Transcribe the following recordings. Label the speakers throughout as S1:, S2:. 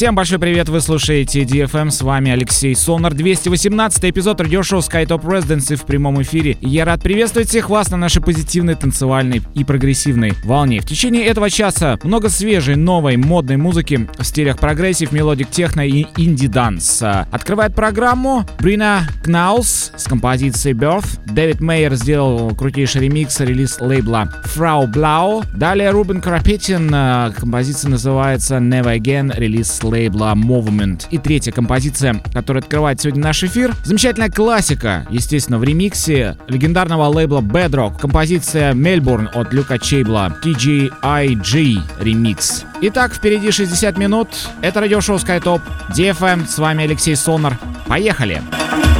S1: Всем большой привет, вы слушаете DFM, с вами Алексей Сонар, 218 эпизод радиошоу SkyTop Residency в прямом эфире. Я рад приветствовать всех вас на нашей позитивной, танцевальной и прогрессивной волне. В течение этого часа много свежей, новой, модной музыки в стилях progressive, melodic techno и indie dance. Открывает программу Брина Кнаус с композицией Birth. Дэвид Мейер сделал крутейший ремикс, релиз лейбла Frau Blau. Далее Рубен Карапетян, композиция называется Never Again, релиз лейбла Movement. И третья композиция, которая открывает сегодня наш эфир. Замечательная классика, естественно, в ремиксе легендарного лейбла Bedrock. Композиция Melbourne от Люка Чейбла. TGIG ремикс. Итак, впереди 60 минут. Это радиошоу SkyTop. DFM. С вами Алексей Сонар. Поехали! Поехали!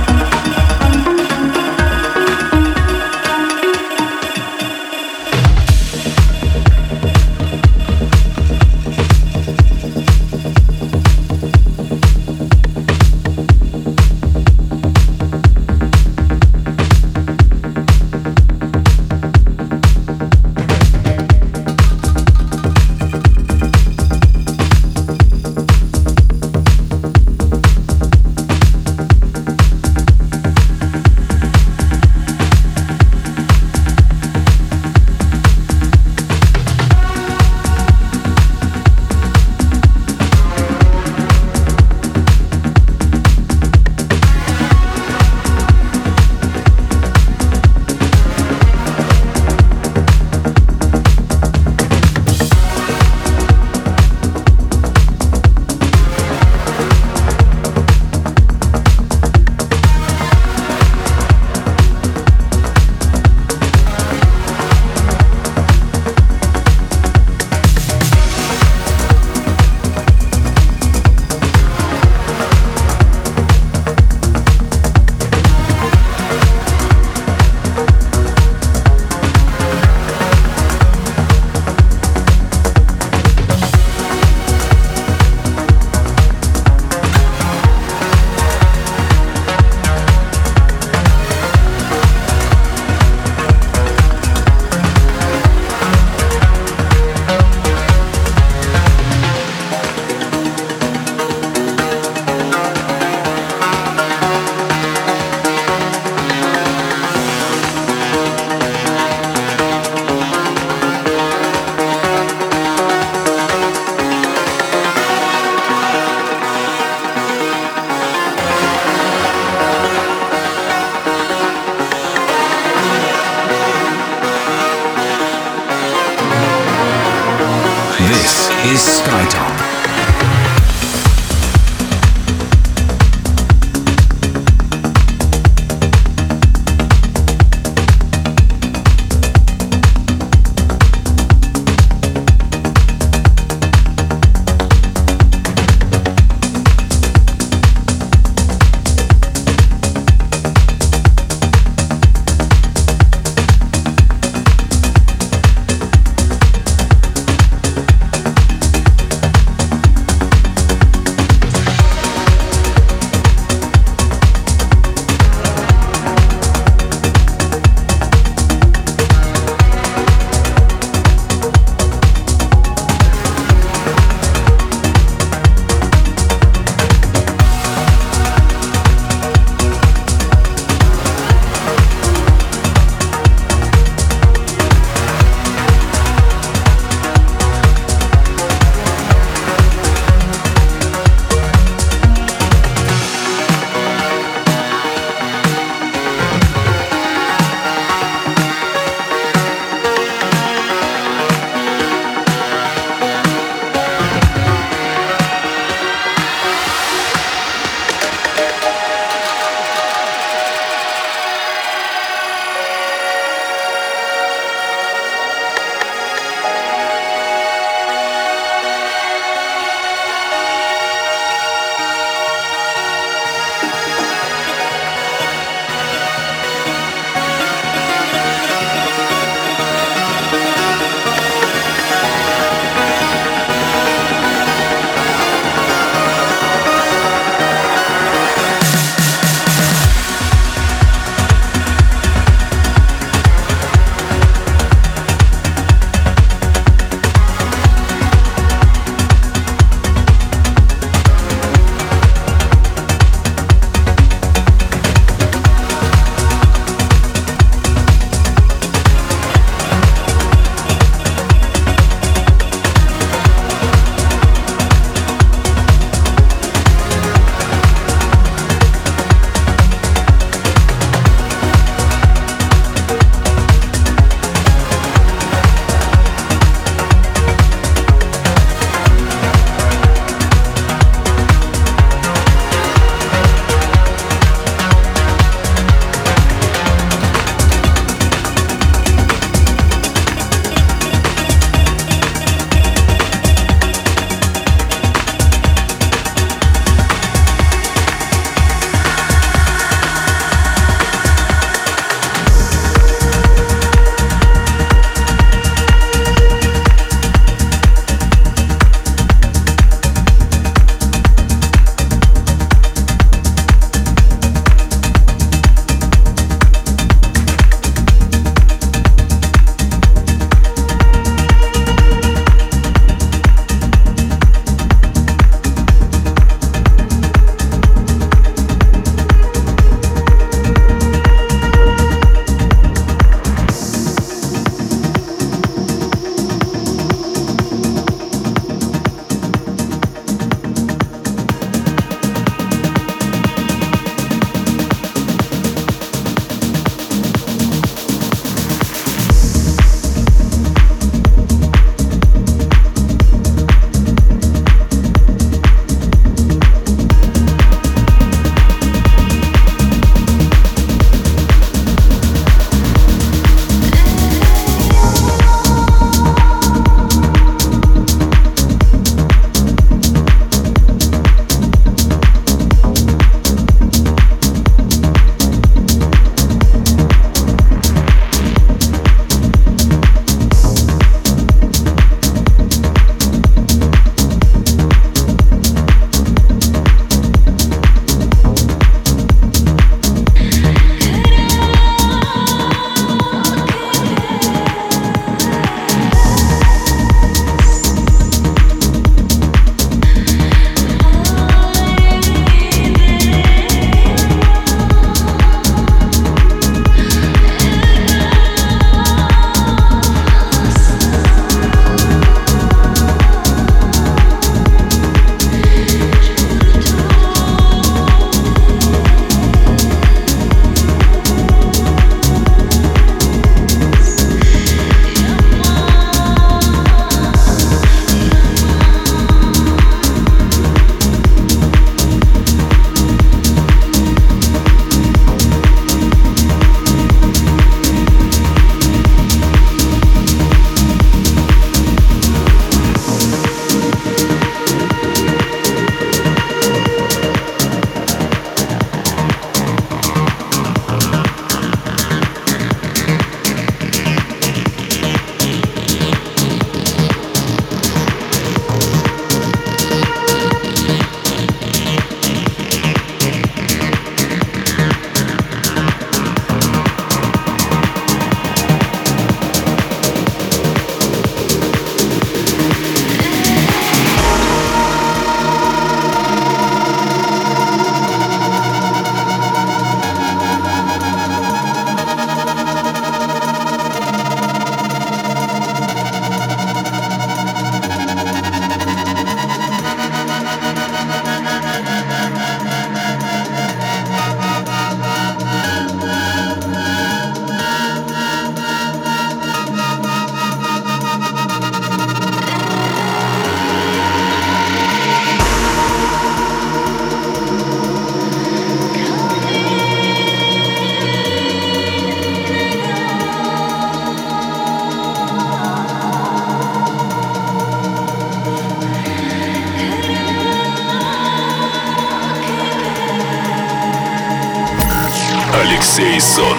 S2: Алексей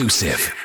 S2: exclusive.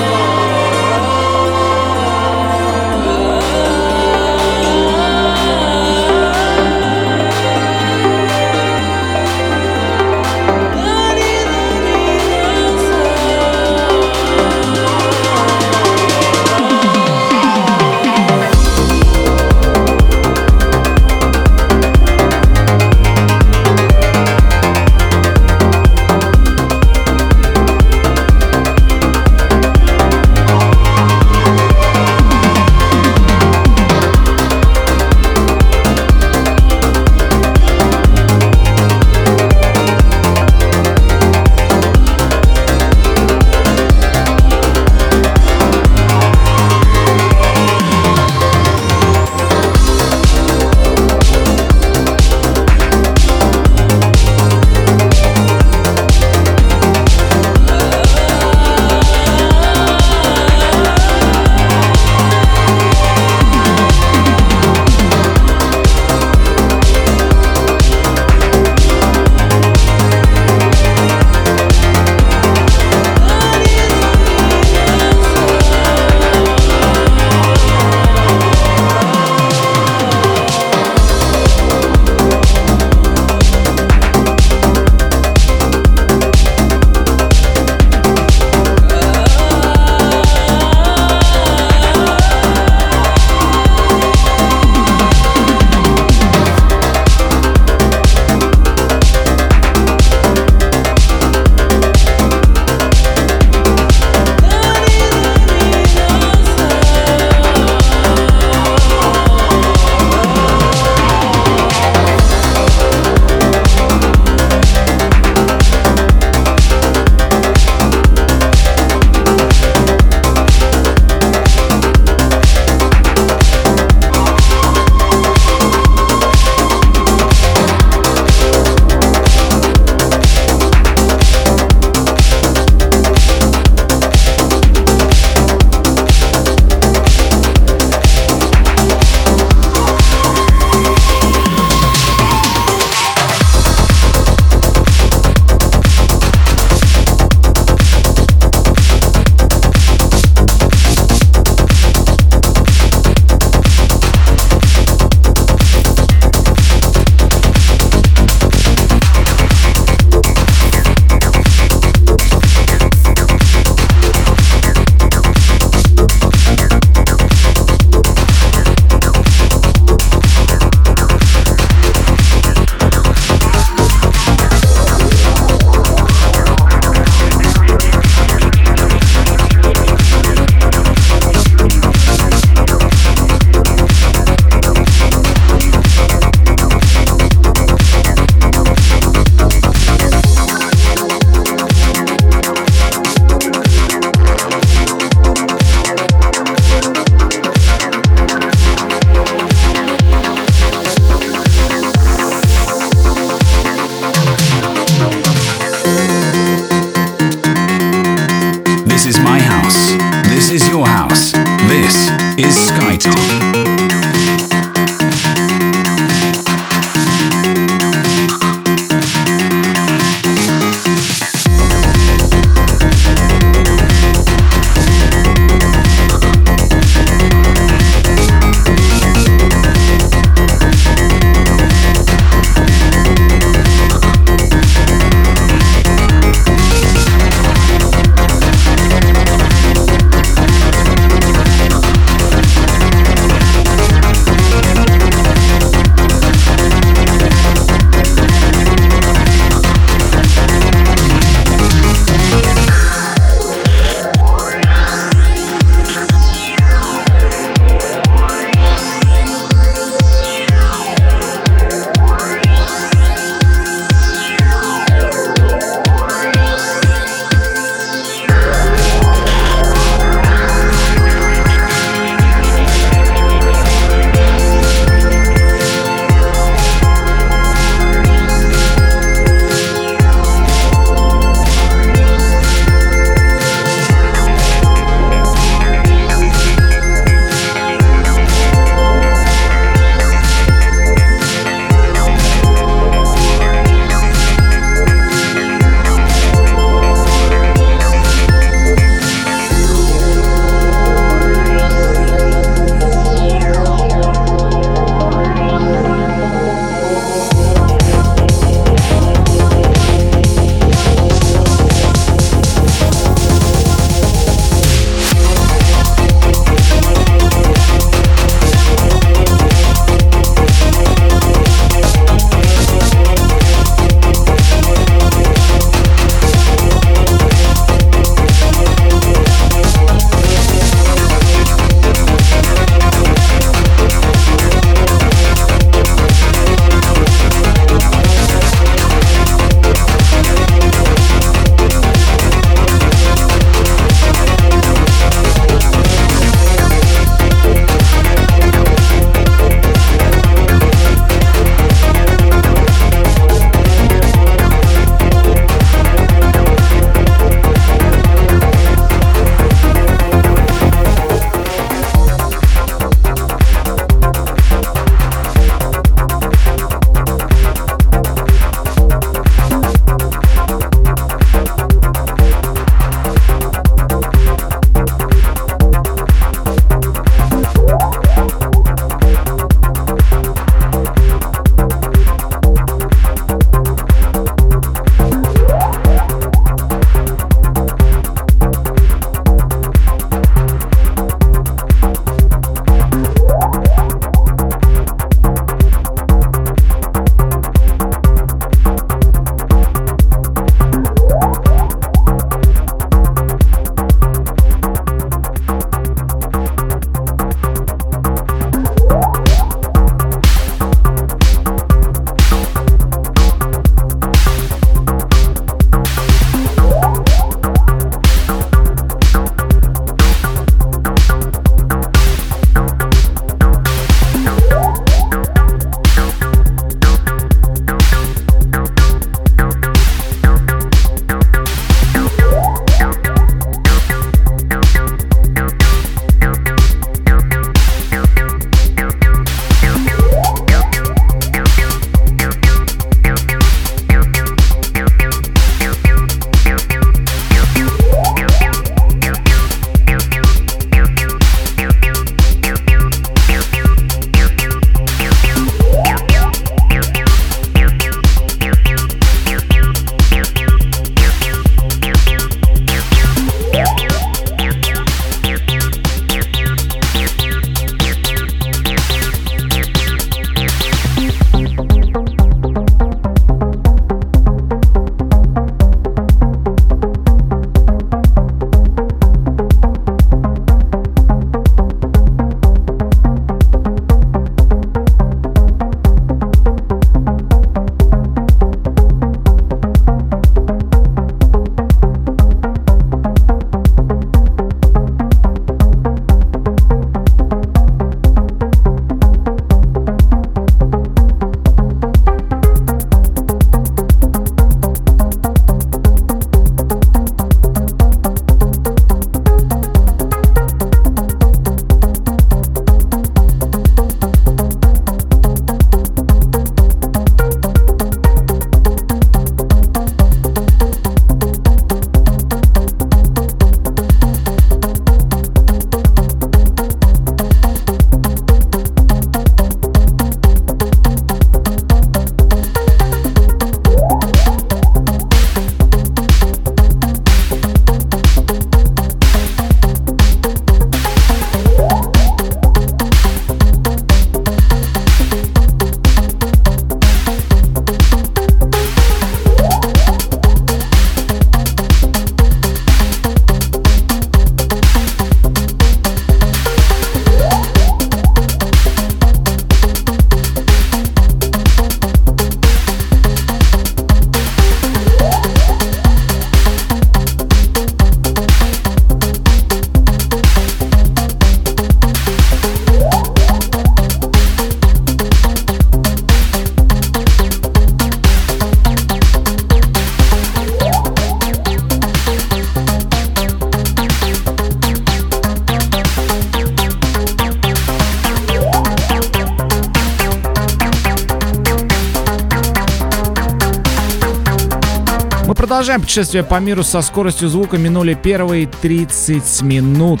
S1: Продолжаем путешествие по миру со скоростью звука. Минули первые 30 минут.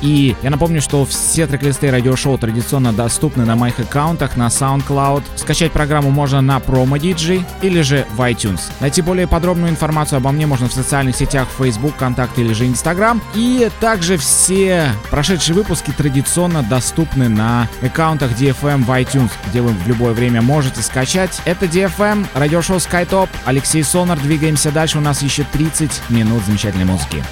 S1: И я напомню, что все трек-листы радиошоу традиционно доступны на моих аккаунтах на SoundCloud. Скачать программу можно на Promo DJ или же в iTunes. Найти более подробную информацию обо мне можно в социальных сетях Facebook, ВКонтакте или же Instagram. И также все прошедшие выпуски традиционно доступны на аккаунтах DFM в iTunes, где вы в любое время можете скачать. Это DFM, радиошоу SkyTop, Алексей Сонар. Двигаемся дальше, у нас еще 30 минут замечательной музыки.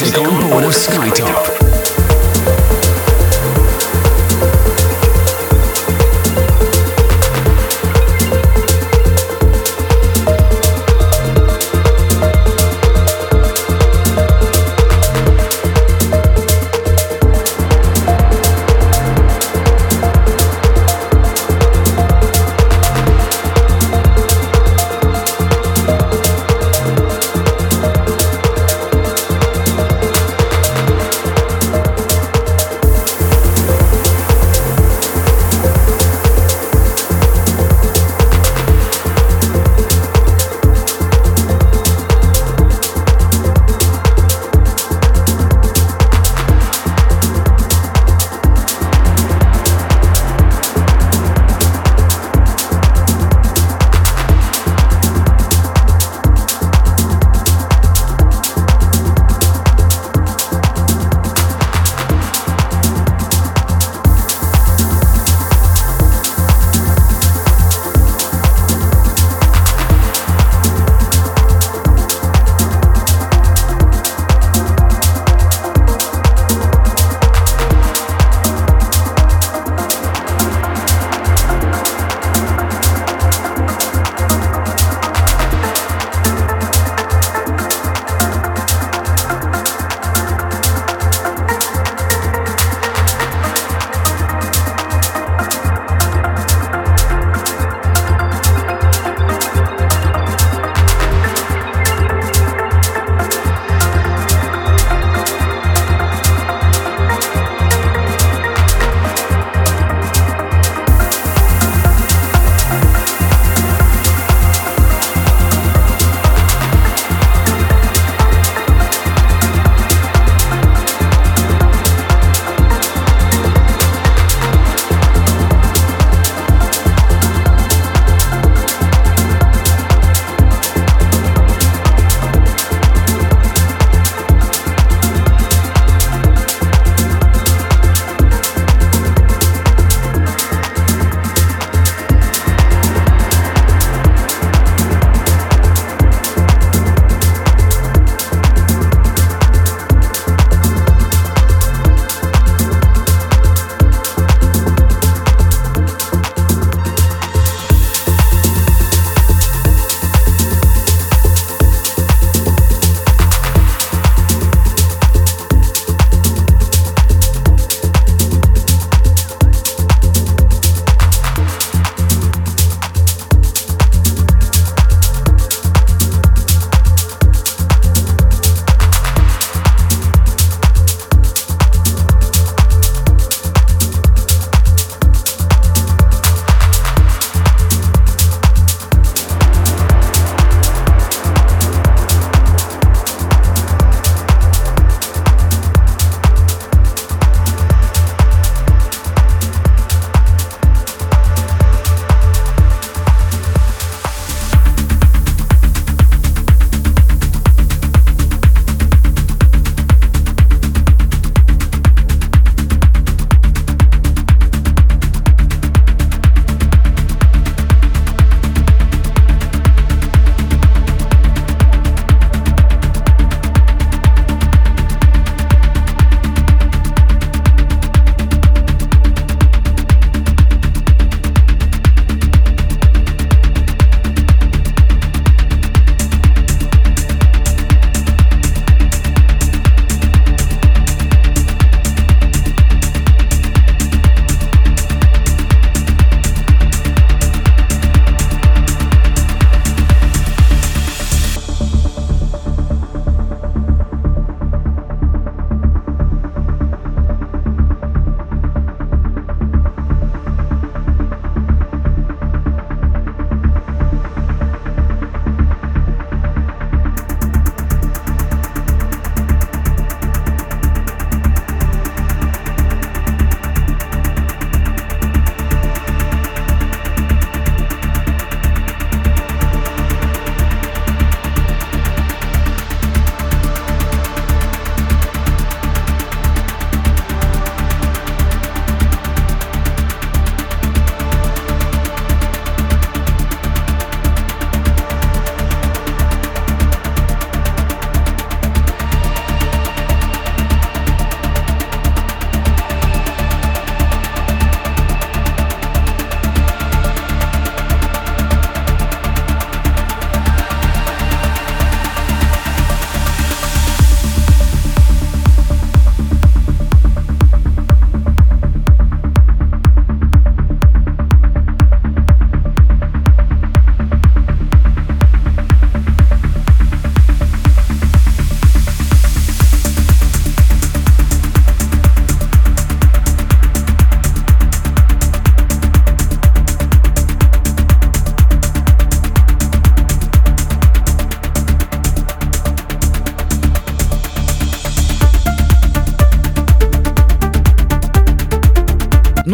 S3: Music on board of Skytop.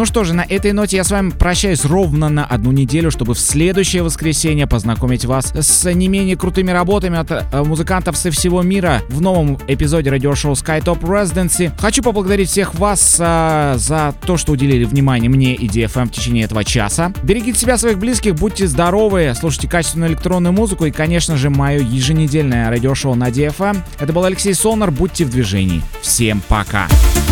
S1: Ну что же, на этой ноте я с вами прощаюсь ровно на одну неделю, чтобы в следующее воскресенье познакомить вас с не менее крутыми работами от э, музыкантов со всего мира в новом эпизоде радиошоу SkyTop Residency. Хочу поблагодарить всех вас а, за то, что уделили внимание мне и DFM в течение этого часа. Берегите себя, своих близких, будьте здоровы, слушайте качественную электронную музыку и, конечно же, мое еженедельное радиошоу на DFM. Это был Алексей Сонар, будьте в движении. Всем пока!
S3: Ladies